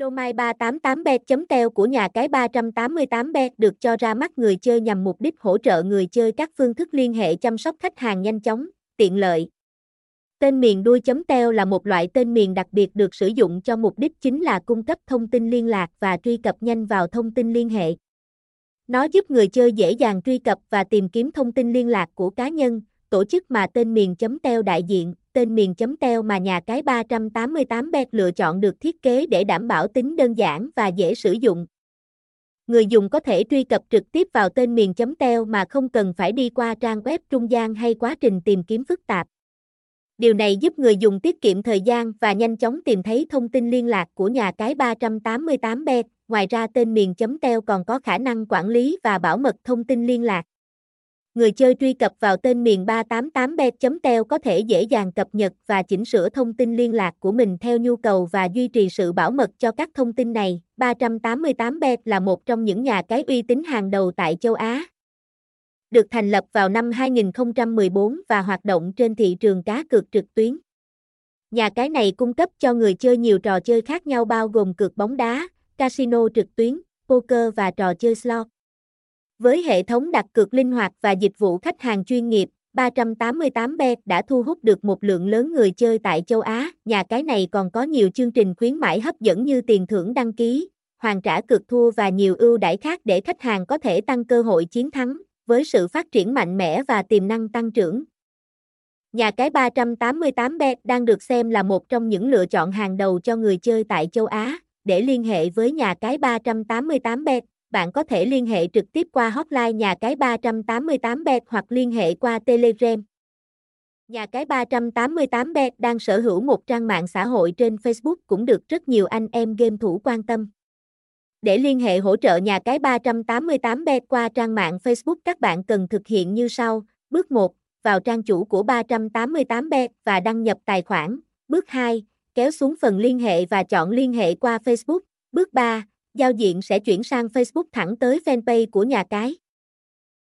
Domain 388bet.teo của nhà cái 388bet được cho ra mắt người chơi nhằm mục đích hỗ trợ người chơi các phương thức liên hệ chăm sóc khách hàng nhanh chóng, tiện lợi. Tên miền đuôi.teo là một loại tên miền đặc biệt được sử dụng cho mục đích chính là cung cấp thông tin liên lạc và truy cập nhanh vào thông tin liên hệ. Nó giúp người chơi dễ dàng truy cập và tìm kiếm thông tin liên lạc của cá nhân, tổ chức mà tên miền.teo đại diện, tên miền chấm teo mà nhà cái 388bet lựa chọn được thiết kế để đảm bảo tính đơn giản và dễ sử dụng. Người dùng có thể truy cập trực tiếp vào tên miền chấm teo mà không cần phải đi qua trang web trung gian hay quá trình tìm kiếm phức tạp. Điều này giúp người dùng tiết kiệm thời gian và nhanh chóng tìm thấy thông tin liên lạc của nhà cái 388bet. Ngoài ra, tên miền chấm teo còn có khả năng quản lý và bảo mật thông tin liên lạc người chơi truy cập vào tên miền 388bet.teo có thể dễ dàng cập nhật và chỉnh sửa thông tin liên lạc của mình theo nhu cầu và duy trì sự bảo mật cho các thông tin này. 388bet là một trong những nhà cái uy tín hàng đầu tại châu Á. Được thành lập vào năm 2014 và hoạt động trên thị trường cá cược trực tuyến. Nhà cái này cung cấp cho người chơi nhiều trò chơi khác nhau bao gồm cược bóng đá, casino trực tuyến, poker và trò chơi slot. Với hệ thống đặt cược linh hoạt và dịch vụ khách hàng chuyên nghiệp, 388bet đã thu hút được một lượng lớn người chơi tại châu Á. Nhà cái này còn có nhiều chương trình khuyến mãi hấp dẫn như tiền thưởng đăng ký, hoàn trả cược thua và nhiều ưu đãi khác để khách hàng có thể tăng cơ hội chiến thắng. Với sự phát triển mạnh mẽ và tiềm năng tăng trưởng, nhà cái 388bet đang được xem là một trong những lựa chọn hàng đầu cho người chơi tại châu Á. Để liên hệ với nhà cái 388bet, bạn có thể liên hệ trực tiếp qua hotline nhà cái 388bet hoặc liên hệ qua Telegram. Nhà cái 388bet đang sở hữu một trang mạng xã hội trên Facebook cũng được rất nhiều anh em game thủ quan tâm. Để liên hệ hỗ trợ nhà cái 388bet qua trang mạng Facebook các bạn cần thực hiện như sau. Bước 1, vào trang chủ của 388bet và đăng nhập tài khoản. Bước 2, kéo xuống phần liên hệ và chọn liên hệ qua Facebook. Bước 3, giao diện sẽ chuyển sang Facebook thẳng tới fanpage của nhà cái.